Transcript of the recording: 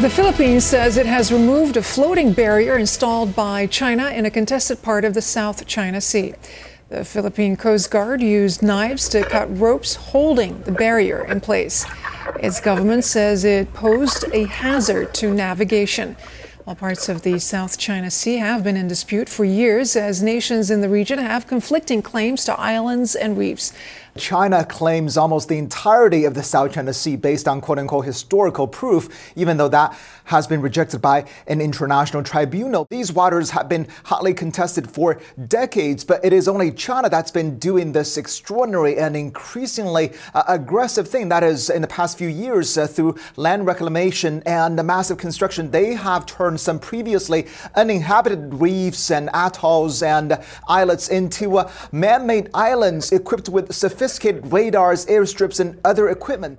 The Philippines says it has removed a floating barrier installed by China in a contested part of the South China Sea. The Philippine Coast Guard used knives to cut ropes holding the barrier in place. Its government says it posed a hazard to navigation. While parts of the South China Sea have been in dispute for years as nations in the region have conflicting claims to islands and reefs. China claims almost the entirety of the South China Sea based on quote unquote historical proof, even though that has been rejected by an international tribunal. These waters have been hotly contested for decades, but it is only China that's been doing this extraordinary and increasingly uh, aggressive thing. That is, in the past few years, uh, through land reclamation and the massive construction, they have turned some previously uninhabited reefs and atolls and islets into uh, man made islands equipped with sophisticated sophisticated radars, airstrips, and other equipment.